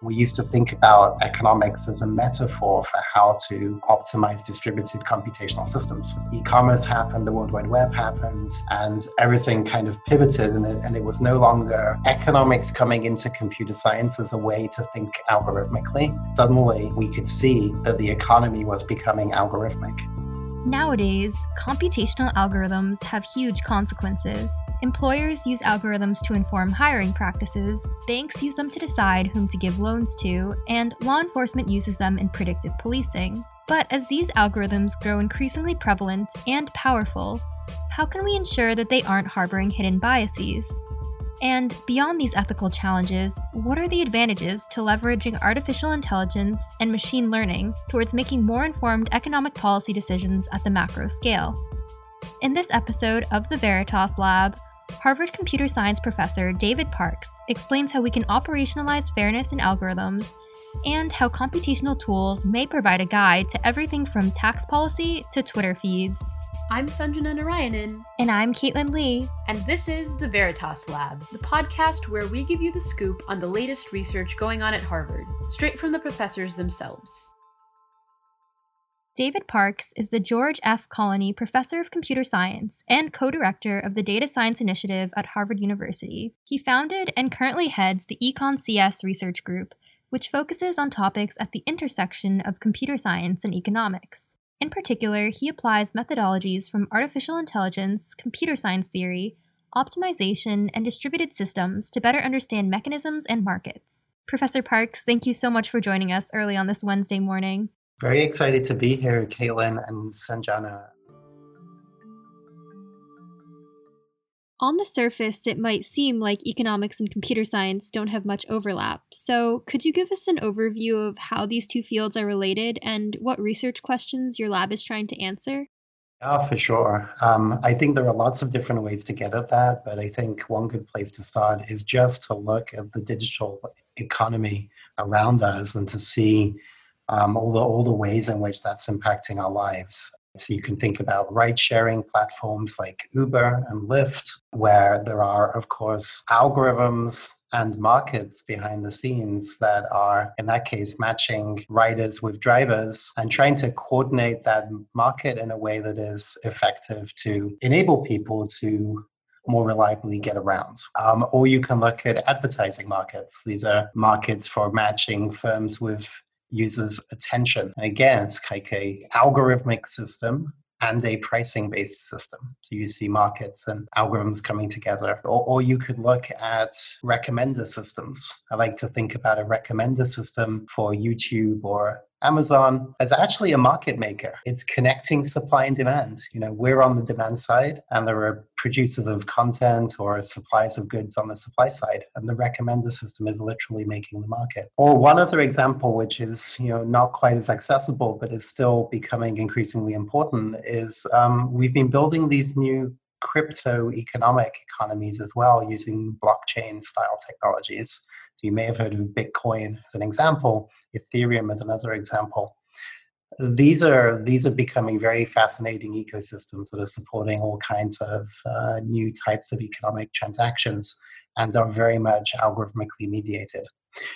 We used to think about economics as a metaphor for how to optimize distributed computational systems. E commerce happened, the World Wide Web happened, and everything kind of pivoted, and it, and it was no longer economics coming into computer science as a way to think algorithmically. Suddenly, we could see that the economy was becoming algorithmic. Nowadays, computational algorithms have huge consequences. Employers use algorithms to inform hiring practices, banks use them to decide whom to give loans to, and law enforcement uses them in predictive policing. But as these algorithms grow increasingly prevalent and powerful, how can we ensure that they aren't harboring hidden biases? And beyond these ethical challenges, what are the advantages to leveraging artificial intelligence and machine learning towards making more informed economic policy decisions at the macro scale? In this episode of the Veritas Lab, Harvard computer science professor David Parkes explains how we can operationalize fairness in algorithms and how computational tools may provide a guide to everything from tax policy to Twitter feeds. I'm Sanjana Narayanan. And I'm Katelyn Li. And this is the Veritas Lab, the podcast where we give you the scoop on the latest research going on at Harvard, straight from the professors themselves. David Parkes is the George F. Colony Professor of Computer Science and co director of the Data Science Initiative at Harvard University. He founded and currently heads the Econ CS research group, which focuses on topics at the intersection of computer science and economics. In particular, he applies methodologies from artificial intelligence, computer science theory, optimization, and distributed systems to better understand mechanisms and markets. Professor Parkes, thank you so much for joining us early on this Wednesday morning. Very excited to be here, Katelyn and Sanjana. On the surface, it might seem like economics and computer science don't have much overlap. So, could you give us an overview of how these two fields are related and what research questions your lab is trying to answer? Yeah, for sure. Um, I think there are lots of different ways to get at that, but I think one good place to start is just to look at the digital economy around us and to see um, all the all the ways in which that's impacting our lives. So you can think about ride sharing platforms like Uber and Lyft, where there are, of course, algorithms and markets behind the scenes that are, in that case, matching riders with drivers and trying to coordinate that market in a way that is effective to enable people to more reliably get around. Um, or you can look at advertising markets. These are markets for matching firms with users' attention. And again, it's like a algorithmic system and a pricing based system. So you see markets and algorithms coming together. Or, or, you could look at recommender systems. I like to think about a recommender system for YouTube or Amazon is actually a market maker. It's connecting supply and demand. You know, we're on the demand side and there are producers of content or suppliers of goods on the supply side. And the recommender system is literally making the market. Or one other example, which is, you know, not quite as accessible, but is still becoming increasingly important is um, we've been building these new crypto economic economies as well using blockchain style technologies. So you may have heard of Bitcoin as an example, Ethereum as another example. These are these are becoming very fascinating ecosystems that are supporting all kinds of uh, new types of economic transactions and are very much algorithmically mediated.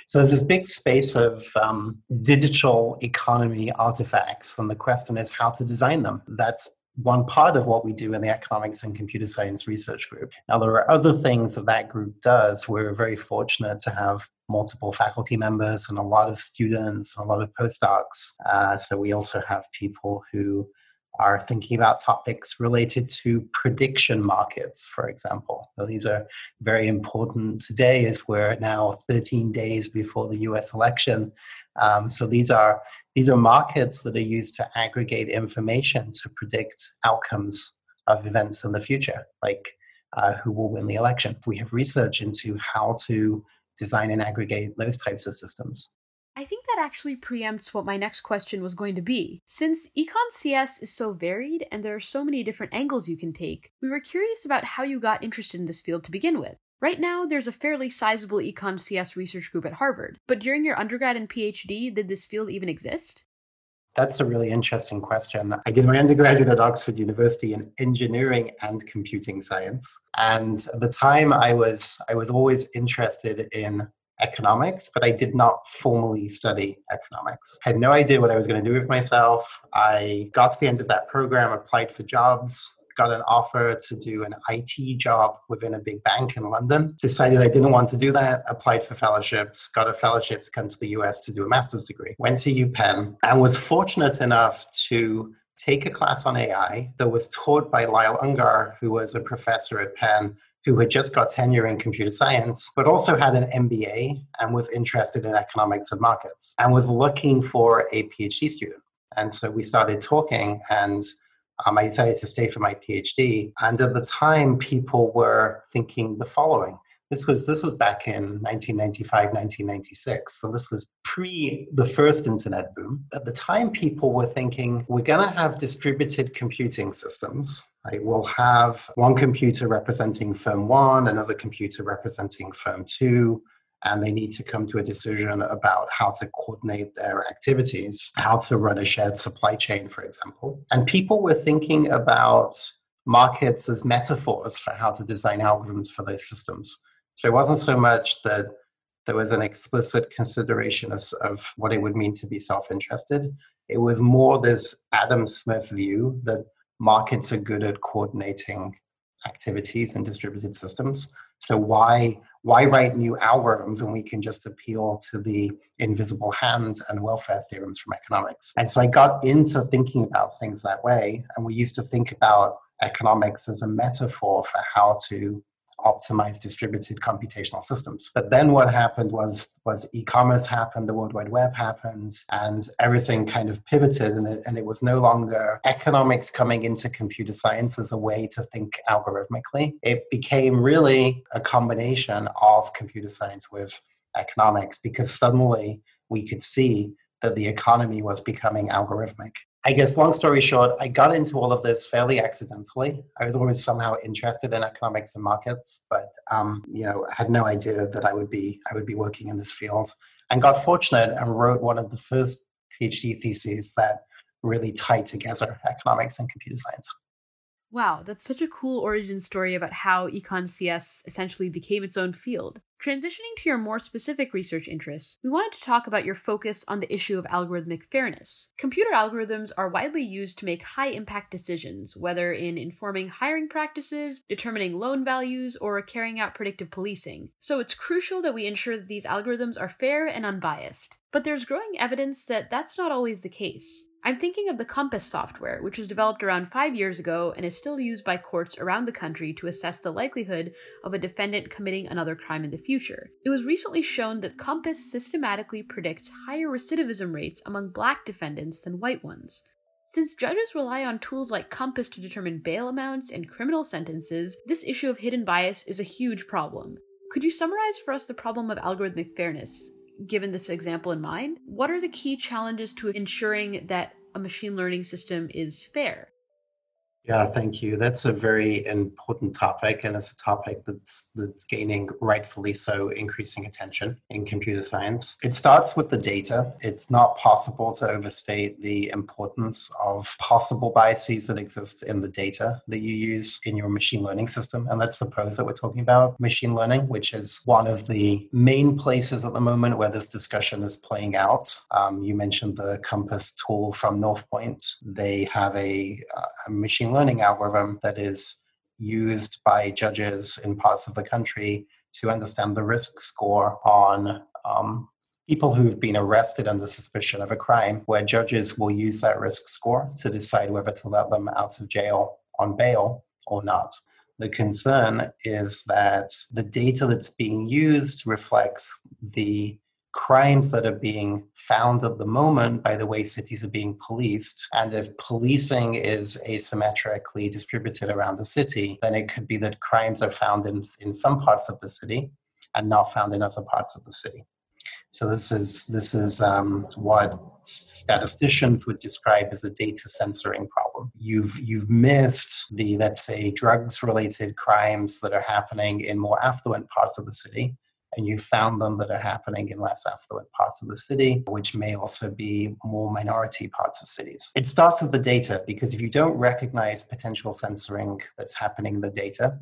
So there's this big space of um, digital economy artifacts, and the question is how to design them. That's one part of what we do in the economics and computer science research group. Now, there are other things that that group does. We're very fortunate to have multiple faculty members and a lot of students and a lot of postdocs. Uh, so we also have people who are thinking about topics related to prediction markets, for example. So these are very important today as we're now 13 days before the US election. Um, so these are these are markets that are used to aggregate information to predict outcomes of events in the future, like uh, who will win the election. We have research into how to design and aggregate those types of systems. I think that actually preempts what my next question was going to be. Since Econ CS is so varied and there are so many different angles you can take, we were curious about how you got interested in this field to begin with. Right now, there's a fairly sizable Econ CS research group at Harvard, but during your undergrad and PhD, did this field even exist? That's a really interesting question. I did my undergraduate at Oxford University in engineering and computing science. And at the time I was I was always interested in economics, but I did not formally study economics. I had no idea what I was going to do with myself. I got to the end of that program, applied for jobs, got an offer to do an IT job within a big bank in London. Decided I didn't want to do that, applied for fellowships, got a fellowship to come to the US to do a master's degree. Went to UPenn and was fortunate enough to take a class on AI that was taught by Lyle Ungar, who was a professor at Penn who had just got tenure in computer science, but also had an MBA and was interested in economics and markets and was looking for a PhD student. And so we started talking, and um, I decided to stay for my PhD. And at the time, people were thinking the following. This was this was back in 1995, 1996. So this was pre the first internet boom. At the time, people were thinking we're going to have distributed computing systems. Right? We'll have one computer representing firm one, another computer representing firm two and they need to come to a decision about how to coordinate their activities, how to run a shared supply chain, for example. And people were thinking about markets as metaphors for how to design algorithms for those systems. So it wasn't so much that there was an explicit consideration of, of what it would mean to be self interested. It was more this Adam Smith view that markets are good at coordinating activities and distributed systems. So why why write new algorithms when we can just appeal to the invisible hand and welfare theorems from economics? And so I got into thinking about things that way. And we used to think about economics as a metaphor for how to optimize distributed computational systems. But then what happened was was e-commerce happened, the World Wide Web happened, and everything kind of pivoted and it, and it was no longer economics coming into computer science as a way to think algorithmically. It became really a combination of computer science with economics because suddenly we could see that the economy was becoming algorithmic. I guess, long story short, I got into all of this fairly accidentally. I was always somehow interested in economics and markets, but um, you know, had no idea that I would be I would be working in this field. And got fortunate and wrote one of the first PhD theses that really tied together economics and computer science. Wow, that's such a cool origin story about how Econ CS essentially became its own field. Transitioning to your more specific research interests, we wanted to talk about your focus on the issue of algorithmic fairness. Computer algorithms are widely used to make high impact decisions, whether in informing hiring practices, determining loan values, or carrying out predictive policing. So it's crucial that we ensure that these algorithms are fair and unbiased. But there's growing evidence that that's not always the case. I'm thinking of the COMPAS software, which was developed around five years ago and is still used by courts around the country to assess the likelihood of a defendant committing another crime in the future. It was recently shown that COMPAS systematically predicts higher recidivism rates among black defendants than white ones. Since judges rely on tools like COMPAS to determine bail amounts and criminal sentences, this issue of hidden bias is a huge problem. Could you summarize for us the problem of algorithmic fairness? Given this example in mind, what are the key challenges to ensuring that a machine learning system is fair? Yeah, thank you. That's a very important topic, and it's a topic that's that's gaining rightfully so increasing attention in computer science. It starts with the data. It's not possible to overstate the importance of possible biases that exist in the data that you use in your machine learning system. And let's suppose that we're talking about machine learning, which is one of the main places at the moment where this discussion is playing out. Um, you mentioned the COMPAS tool from Northpointe. They have a, a machine learning algorithm that is used by judges in parts of the country to understand the risk score on um, people who've been arrested under suspicion of a crime, where judges will use that risk score to decide whether to let them out of jail on bail or not. The concern is that the data that's being used reflects the crimes that are being found at the moment by the way cities are being policed. And if policing is asymmetrically distributed around the city, then it could be that crimes are found in, in some parts of the city and not found in other parts of the city. So this is this is um, what statisticians would describe as a data censoring problem. You've you've missed the let's say drugs related crimes that are happening in more affluent parts of the city and you found them that are happening in less affluent parts of the city, which may also be more minority parts of cities. It starts with the data because if you don't recognize potential censoring that's happening in the data,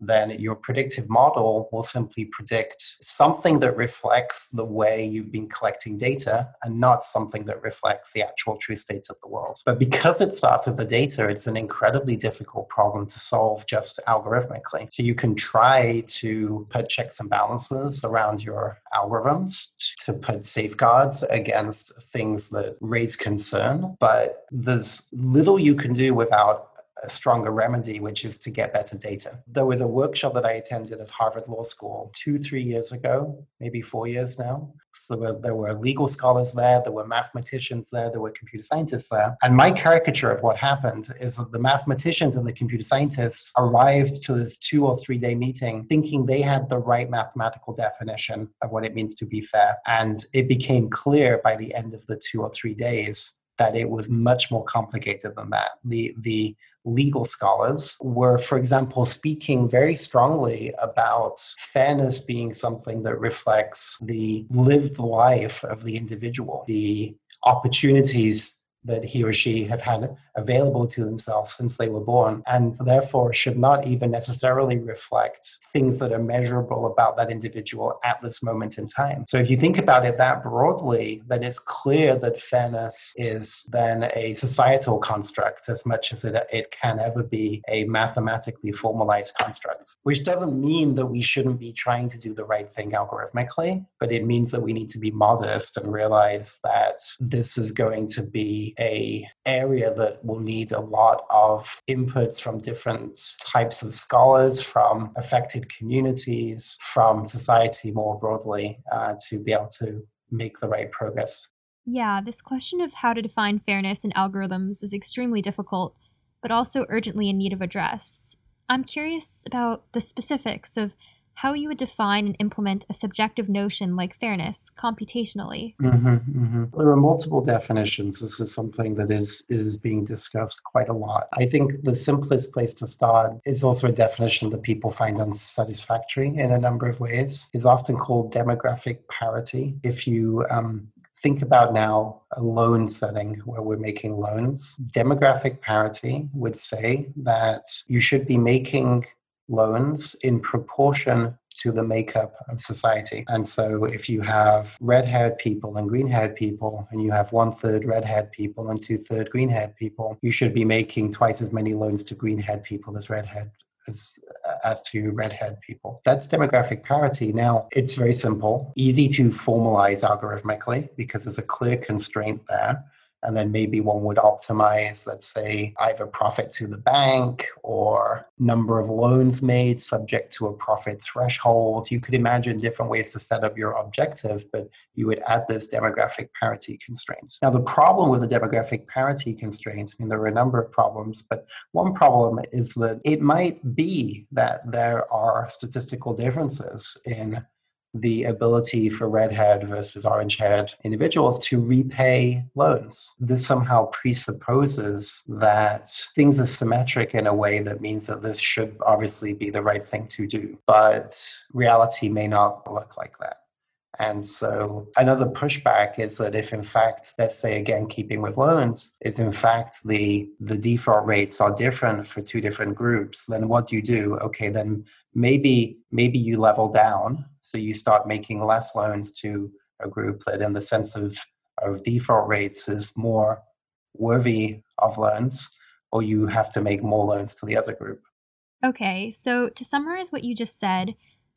then your predictive model will simply predict something that reflects the way you've been collecting data and not something that reflects the actual true state of the world. But because it starts with the data, it's an incredibly difficult problem to solve just algorithmically. So you can try to put checks and balances around your algorithms to put safeguards against things that raise concern, but there's little you can do without a stronger remedy, which is to get better data. There was a workshop that I attended at Harvard Law School two, three years ago, maybe four years now. So there were legal scholars there, there were mathematicians there, there were computer scientists there. And my caricature of what happened is that the mathematicians and the computer scientists arrived to this two or three day meeting thinking they had the right mathematical definition of what it means to be fair. And it became clear by the end of the two or three days that it was much more complicated than that. The, the legal scholars were, for example, speaking very strongly about fairness being something that reflects the lived life of the individual, the opportunities that he or she have had available to themselves since they were born, and therefore should not even necessarily reflect things that are measurable about that individual at this moment in time. So if you think about it that broadly, then it's clear that fairness is then a societal construct as much as it, it can ever be a mathematically formalized construct, which doesn't mean that we shouldn't be trying to do the right thing algorithmically, but it means that we need to be modest and realize that this is going to be a area that will need a lot of inputs from different types of scholars, from affected communities, from society more broadly, uh, to be able to make the right progress. Yeah, this question of how to define fairness in algorithms is extremely difficult, but also urgently in need of address. I'm curious about the specifics of how you would define and implement a subjective notion like fairness computationally. Mm-hmm, mm-hmm. There are multiple definitions. This is something that is is being discussed quite a lot. I think the simplest place to start is also a definition that people find unsatisfactory in a number of ways. Is often called demographic parity. If you um, think about now a loan setting where we're making loans, demographic parity would say that you should be making loans in proportion to the makeup of society. And so if you have red haired people and green haired people, and you have one third red haired people and two third green haired people, you should be making twice as many loans to green haired people as red haired. As, as to red haired people. That's demographic parity. Now, it's very simple, easy to formalize algorithmically because there's a clear constraint there and then maybe one would optimize, let's say, either profit to the bank or number of loans made subject to a profit threshold. You could imagine different ways to set up your objective, but you would add this demographic parity constraints. Now, the problem with the demographic parity constraints, I mean, there are a number of problems, but one problem is that it might be that there are statistical differences in the ability for redhead versus orange haired individuals to repay loans. This somehow presupposes that things are symmetric in a way that means that this should obviously be the right thing to do. But reality may not look like that. And so another pushback is that if in fact, let's say again, keeping with loans, if in fact the the default rates are different for two different groups, then what do you do? Okay, then maybe maybe you level down so you start making less loans to a group that, in the sense of, of default rates, is more worthy of loans, or you have to make more loans to the other group. Okay, so to summarize what you just said,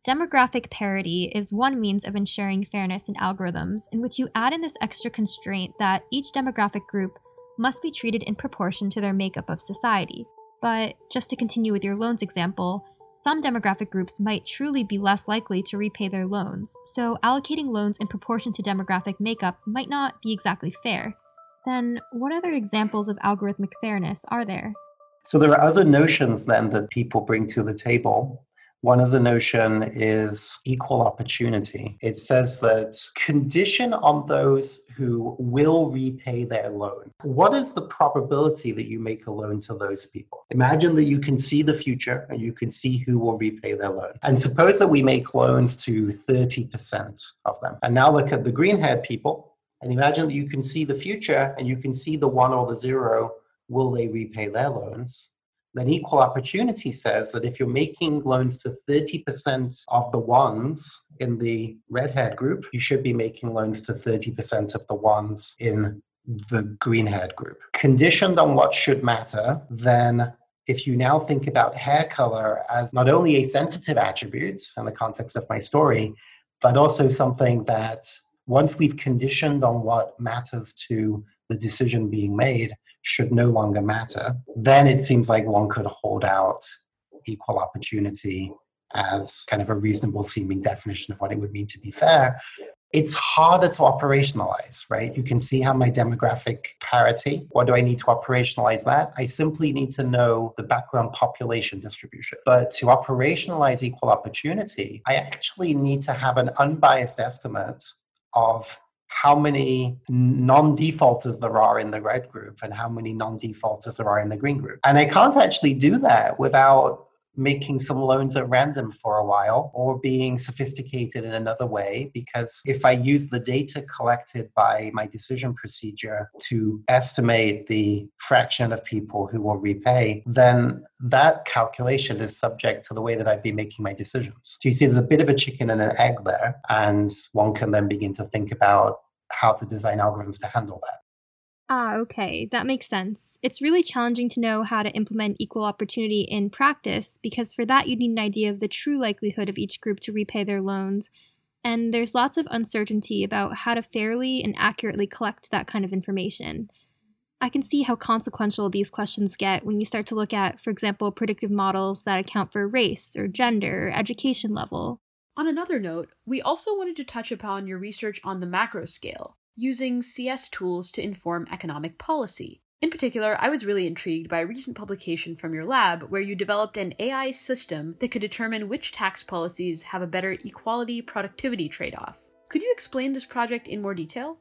demographic parity is one means of ensuring fairness in algorithms in which you add in this extra constraint that each demographic group must be treated in proportion to their makeup of society. But just to continue with your loans example, some demographic groups might truly be less likely to repay their loans, so allocating loans in proportion to demographic makeup might not be exactly fair. Then, what other examples of algorithmic fairness are there? So, there are other notions then that people bring to the table one of the notion is equal opportunity. It says that condition on those who will repay their loan. What is the probability that you make a loan to those people? Imagine that you can see the future and you can see who will repay their loan. And suppose that we make loans to 30% of them. And now look at the green haired people and imagine that you can see the future and you can see the one or the zero. Will they repay their loans? Then equal opportunity says that if you're making loans to 30% of the ones in the red haired group, you should be making loans to 30% of the ones in the green haired group. Conditioned on what should matter, then if you now think about hair color as not only a sensitive attribute in the context of my story, but also something that once we've conditioned on what matters to the decision being made should no longer matter, then it seems like one could hold out equal opportunity as kind of a reasonable seeming definition of what it would mean to be fair it's harder to operationalize, right? You can see how my demographic parity, what do I need to operationalize that? I simply need to know the background population distribution. But to operationalize equal opportunity, I actually need to have an unbiased estimate of how many non-defaulters there are in the red group and how many non-defaulters there are in the green group. And I can't actually do that without making some loans at random for a while or being sophisticated in another way. Because if I use the data collected by my decision procedure to estimate the fraction of people who will repay, then that calculation is subject to the way that I'd be making my decisions. So you see, there's a bit of a chicken and an egg there, and one can then begin to think about how to design algorithms to handle that. Ah, okay, that makes sense. It's really challenging to know how to implement equal opportunity in practice because for that you'd need an idea of the true likelihood of each group to repay their loans. And there's lots of uncertainty about how to fairly and accurately collect that kind of information. I can see how consequential these questions get when you start to look at, for example, predictive models that account for race or gender, or education level. On another note, we also wanted to touch upon your research on the macro scale using CS tools to inform economic policy. In particular, I was really intrigued by a recent publication from your lab where you developed an AI system that could determine which tax policies have a better equality productivity trade off. Could you explain this project in more detail?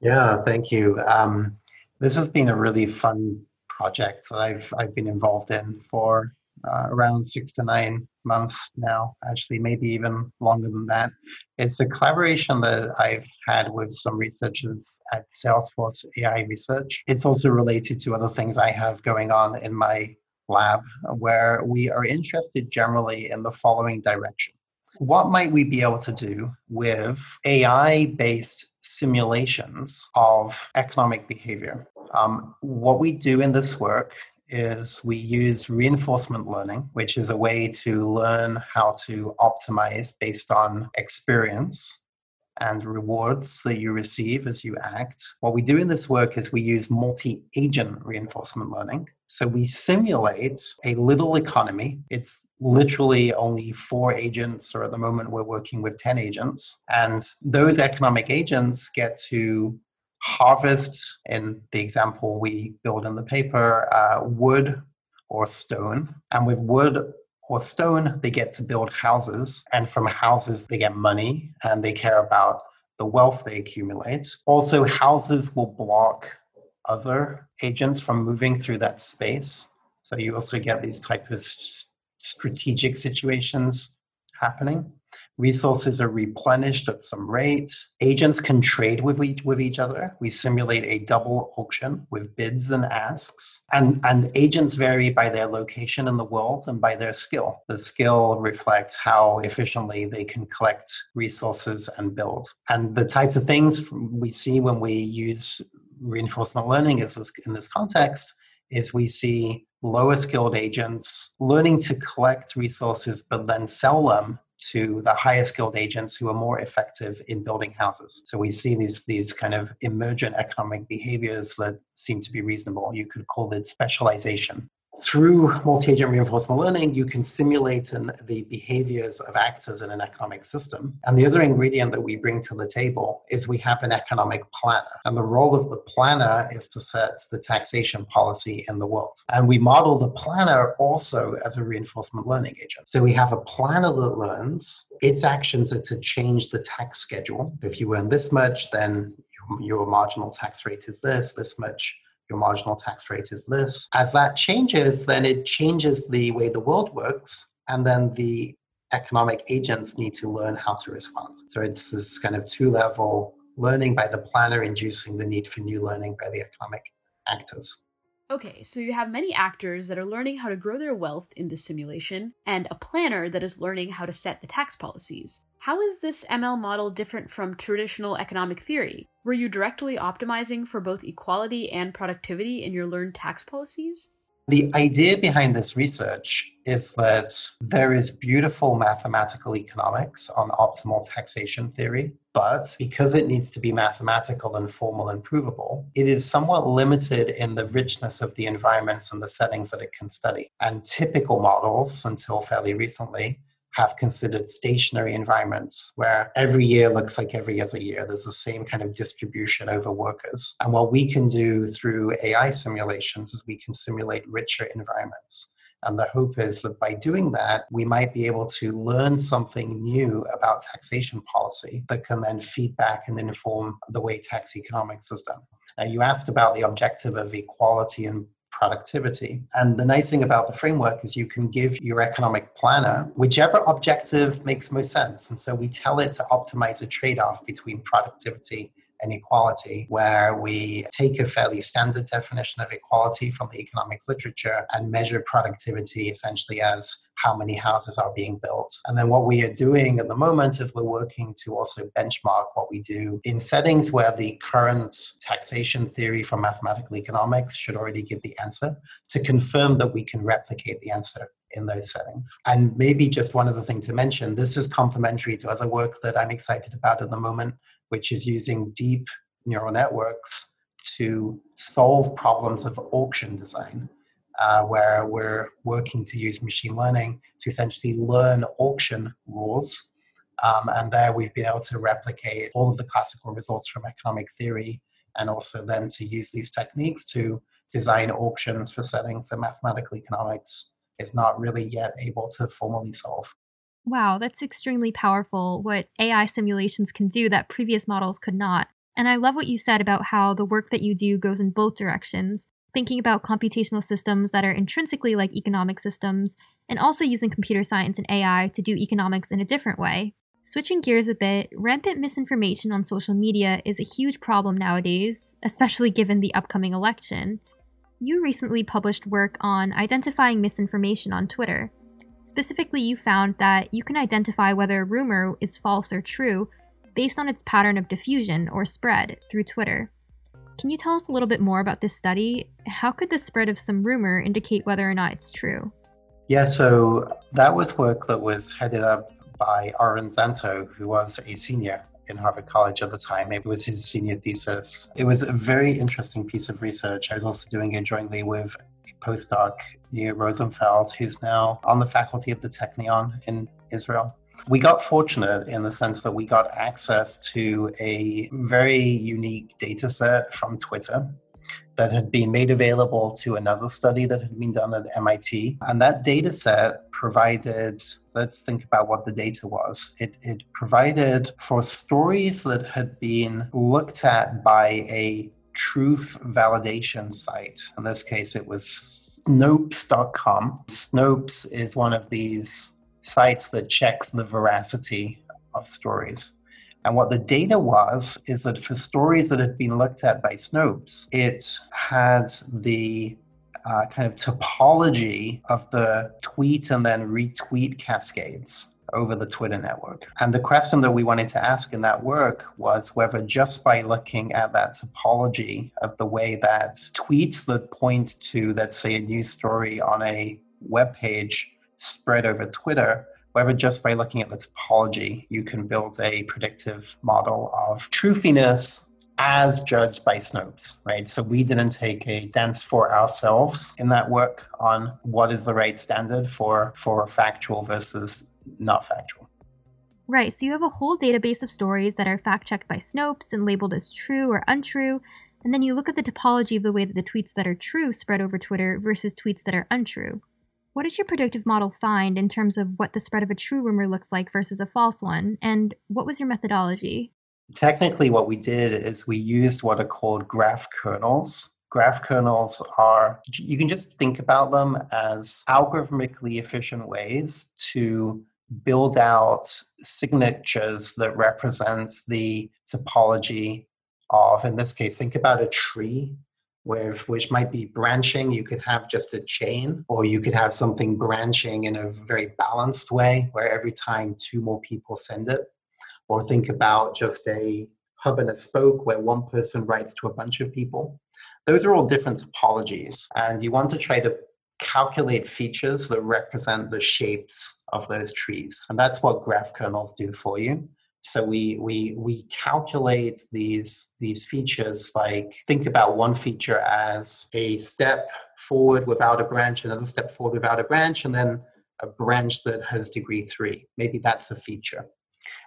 Yeah, thank you. Um, this has been a really fun project that I've, I've been involved in for uh, around six to nine months now, actually, maybe even longer than that. It's a collaboration that I've had with some researchers at Salesforce AI Research. It's also related to other things I have going on in my lab, where we are interested generally in the following direction. What might we be able to do with AI based simulations of economic behavior? Um, what we do in this work is we use reinforcement learning, which is a way to learn how to optimize based on experience and rewards that you receive as you act. What we do in this work is we use multi agent reinforcement learning. So we simulate a little economy. It's literally only four agents, or at the moment we're working with 10 agents. And those economic agents get to harvest, in the example we build in the paper, uh, wood or stone. And with wood or stone, they get to build houses. And from houses, they get money and they care about the wealth they accumulate. Also, houses will block other agents from moving through that space. So you also get these type of strategic situations happening. Resources are replenished at some rate. Agents can trade with each, with each other. We simulate a double auction with bids and asks. And, and agents vary by their location in the world and by their skill. The skill reflects how efficiently they can collect resources and build. And the types of things we see when we use reinforcement learning is this, in this context is we see lower skilled agents learning to collect resources but then sell them to the higher skilled agents who are more effective in building houses. So we see these these kind of emergent economic behaviors that seem to be reasonable. You could call it specialization through multi-agent reinforcement learning, you can simulate an, the behaviors of actors in an economic system. And the other ingredient that we bring to the table is we have an economic planner. And the role of the planner is to set the taxation policy in the world. And we model the planner also as a reinforcement learning agent. So we have a planner that learns its actions are to change the tax schedule. If you earn this much, then your, your marginal tax rate is this, this much your marginal tax rate is this. As that changes, then it changes the way the world works, and then the economic agents need to learn how to respond. So it's this kind of two level learning by the planner inducing the need for new learning by the economic actors. Okay, so you have many actors that are learning how to grow their wealth in this simulation, and a planner that is learning how to set the tax policies. How is this ML model different from traditional economic theory? Were you directly optimizing for both equality and productivity in your learned tax policies? The idea behind this research is that there is beautiful mathematical economics on optimal taxation theory, but because it needs to be mathematical and formal and provable, it is somewhat limited in the richness of the environments and the settings that it can study. And typical models, until fairly recently, have considered stationary environments where every year looks like every other year. There's the same kind of distribution over workers. And what we can do through AI simulations is we can simulate richer environments. And the hope is that by doing that, we might be able to learn something new about taxation policy that can then feed back and inform the way tax economics is done. Now, you asked about the objective of equality and productivity. And the nice thing about the framework is you can give your economic planner whichever objective makes most sense. And so we tell it to optimize the trade off between productivity and equality, where we take a fairly standard definition of equality from the economics literature and measure productivity essentially as how many houses are being built. And then what we are doing at the moment is we're working to also benchmark what we do in settings where the current taxation theory from mathematical economics should already give the answer to confirm that we can replicate the answer in those settings. And maybe just one other thing to mention this is complementary to other work that I'm excited about at the moment, which is using deep neural networks to solve problems of auction design, uh, where we're working to use machine learning to essentially learn auction rules. Um, and there we've been able to replicate all of the classical results from economic theory and also then to use these techniques to design auctions for settings that mathematical economics is not really yet able to formally solve. Wow, that's extremely powerful what AI simulations can do that previous models could not. And I love what you said about how the work that you do goes in both directions, thinking about computational systems that are intrinsically like economic systems, and also using computer science and AI to do economics in a different way. Switching gears a bit, rampant misinformation on social media is a huge problem nowadays, especially given the upcoming election. You recently published work on identifying misinformation on Twitter. Specifically, you found that you can identify whether a rumor is false or true based on its pattern of diffusion or spread through Twitter. Can you tell us a little bit more about this study? How could the spread of some rumor indicate whether or not it's true? Yeah, so that was work that was headed up by Aaron Szanto, who was a senior in Harvard College at the time. It was his senior thesis. It was a very interesting piece of research. I was also doing it jointly with postdoc Nir Rosenfeld, who's now on the faculty of the Technion in Israel. We got fortunate in the sense that we got access to a very unique data set from Twitter that had been made available to another study that had been done at MIT. And that data set provided, let's think about what the data was. It, it provided for stories that had been looked at by a truth validation site. In this case, it was Snopes.com. Snopes is one of these sites that checks the veracity of stories. And what the data was is that for stories that had been looked at by Snopes, it had the uh, kind of topology of the tweet and then retweet cascades over the Twitter network. And the question that we wanted to ask in that work was whether just by looking at that topology of the way that tweets that point to, let's say, a news story on a web page spread over Twitter, whether just by looking at the topology, you can build a predictive model of truthiness as judged by Snopes, right? So we didn't take a dance for ourselves in that work on what is the right standard for for factual versus not factual. Right. So you have a whole database of stories that are fact checked by Snopes and labeled as true or untrue. And then you look at the topology of the way that the tweets that are true spread over Twitter versus tweets that are untrue. What does your predictive model find in terms of what the spread of a true rumor looks like versus a false one? And what was your methodology? Technically, what we did is we used what are called graph kernels. Graph kernels are, you can just think about them as algorithmically efficient ways to build out signatures that represent the topology of, in this case, think about a tree with which might be branching. You could have just a chain, or you could have something branching in a very balanced way where every time two more people send it. Or think about just a hub and a spoke where one person writes to a bunch of people. Those are all different topologies, and you want to try to calculate features that represent the shapes of those trees. And that's what graph kernels do for you. So we we we calculate these these features like think about one feature as a step forward without a branch, another step forward without a branch, and then a branch that has degree three. Maybe that's a feature.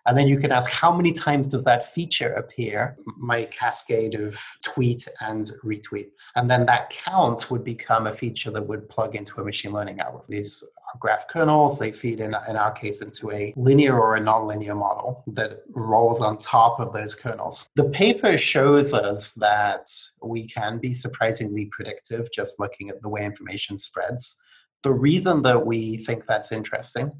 And then you can ask how many times does that feature appear, my cascade of tweet and retweets. And then that count would become a feature that would plug into a machine learning algorithm. These graph kernels, they feed in, in our case into a linear or a nonlinear model that rolls on top of those kernels. The paper shows us that we can be surprisingly predictive just looking at the way information spreads. The reason that we think that's interesting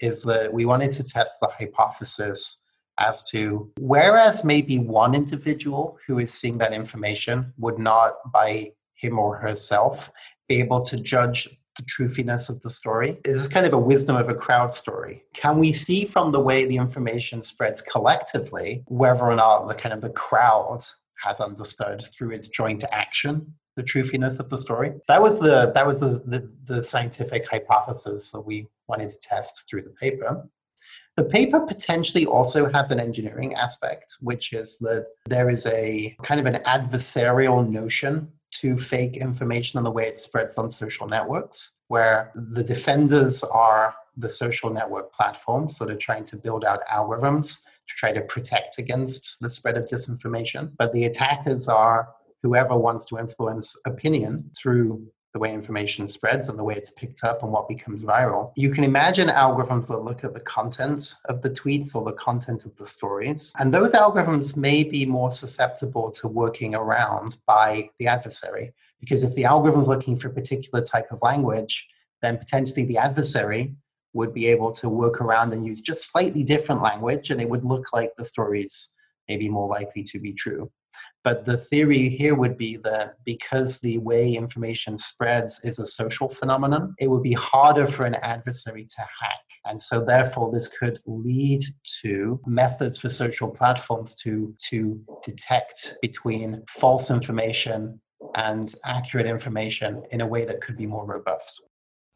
is that we wanted to test the hypothesis as to whereas maybe one individual who is seeing that information would not by him or herself be able to judge the truthiness of the story. Is This is kind of a wisdom of a crowd story. Can we see from the way the information spreads collectively whether or not the kind of the crowd has understood through its joint action the truthiness of the story. That was the that was the, the, the scientific hypothesis that we wanted to test through the paper. The paper potentially also has an engineering aspect, which is that there is a kind of an adversarial notion to fake information and the way it spreads on social networks, where the defenders are the social network platforms that are trying to build out algorithms to try to protect against the spread of disinformation. But the attackers are whoever wants to influence opinion through the way information spreads and the way it's picked up and what becomes viral. You can imagine algorithms that look at the content of the tweets or the content of the stories. And those algorithms may be more susceptible to working around by the adversary. Because if the algorithm is looking for a particular type of language, then potentially the adversary would be able to work around and use just slightly different language and it would look like the stories may be more likely to be true. But the theory here would be that because the way information spreads is a social phenomenon, it would be harder for an adversary to hack. And so, therefore, this could lead to methods for social platforms to, to detect between false information and accurate information in a way that could be more robust.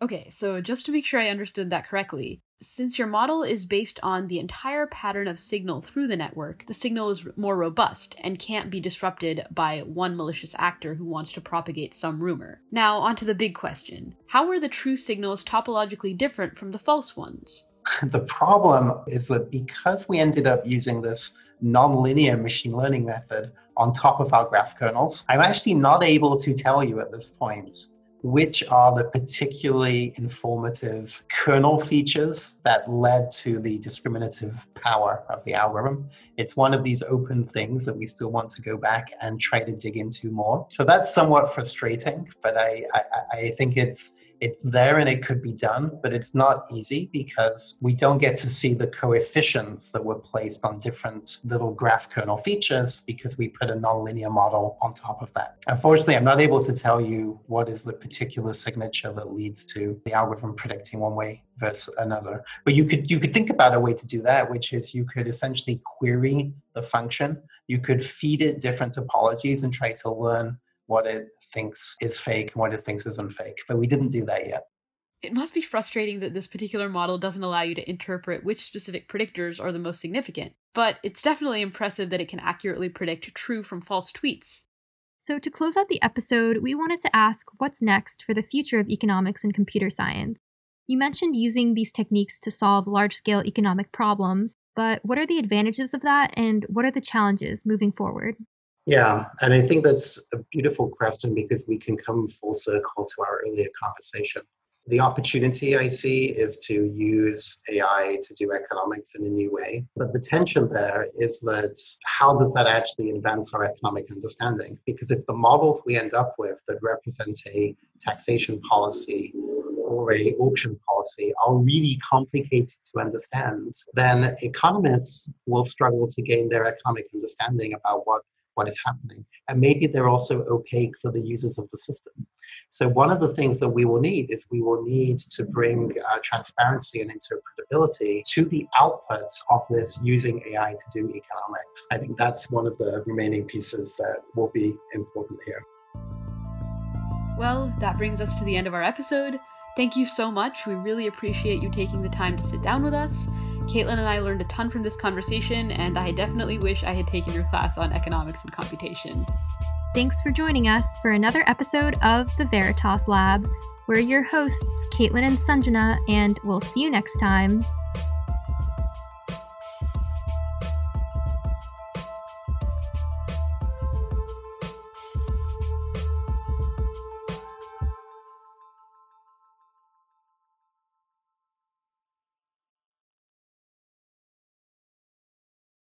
Okay, so just to make sure I understood that correctly, since your model is based on the entire pattern of signal through the network, the signal is more robust and can't be disrupted by one malicious actor who wants to propagate some rumor. Now, onto the big question How are the true signals topologically different from the false ones? The problem is that because we ended up using this nonlinear machine learning method on top of our graph kernels, I'm actually not able to tell you at this point which are the particularly informative kernel features that led to the discriminative power of the algorithm. It's one of these open things that we still want to go back and try to dig into more. So that's somewhat frustrating, but I, I, I think it's it's there and it could be done, but it's not easy because we don't get to see the coefficients that were placed on different little graph kernel features because we put a nonlinear model on top of that. Unfortunately, I'm not able to tell you what is the particular signature that leads to the algorithm predicting one way versus another. But you could you could think about a way to do that, which is you could essentially query the function. You could feed it different topologies and try to learn what it thinks is fake and what it thinks isn't fake. But we didn't do that yet. It must be frustrating that this particular model doesn't allow you to interpret which specific predictors are the most significant, but it's definitely impressive that it can accurately predict true from false tweets. So, to close out the episode, we wanted to ask what's next for the future of economics and computer science. You mentioned using these techniques to solve large scale economic problems, but what are the advantages of that and what are the challenges moving forward? Yeah, and I think that's a beautiful question because we can come full circle to our earlier conversation. The opportunity I see is to use AI to do economics in a new way. But the tension there is that how does that actually advance our economic understanding? Because if the models we end up with that represent a taxation policy or a auction policy are really complicated to understand, then economists will struggle to gain their economic understanding about what what is happening. And maybe they're also opaque for the users of the system. So one of the things that we will need is we will need to bring uh, transparency and interpretability to the outputs of this using AI to do economics. I think that's one of the remaining pieces that will be important here. Well, that brings us to the end of our episode. Thank you so much. We really appreciate you taking the time to sit down with us. Katelyn and I learned a ton from this conversation, and I definitely wish I had taken your class on economics and computation. Thanks for joining us for another episode of the Veritas Lab. We're your hosts, Katelyn and Sanjana, and we'll see you next time.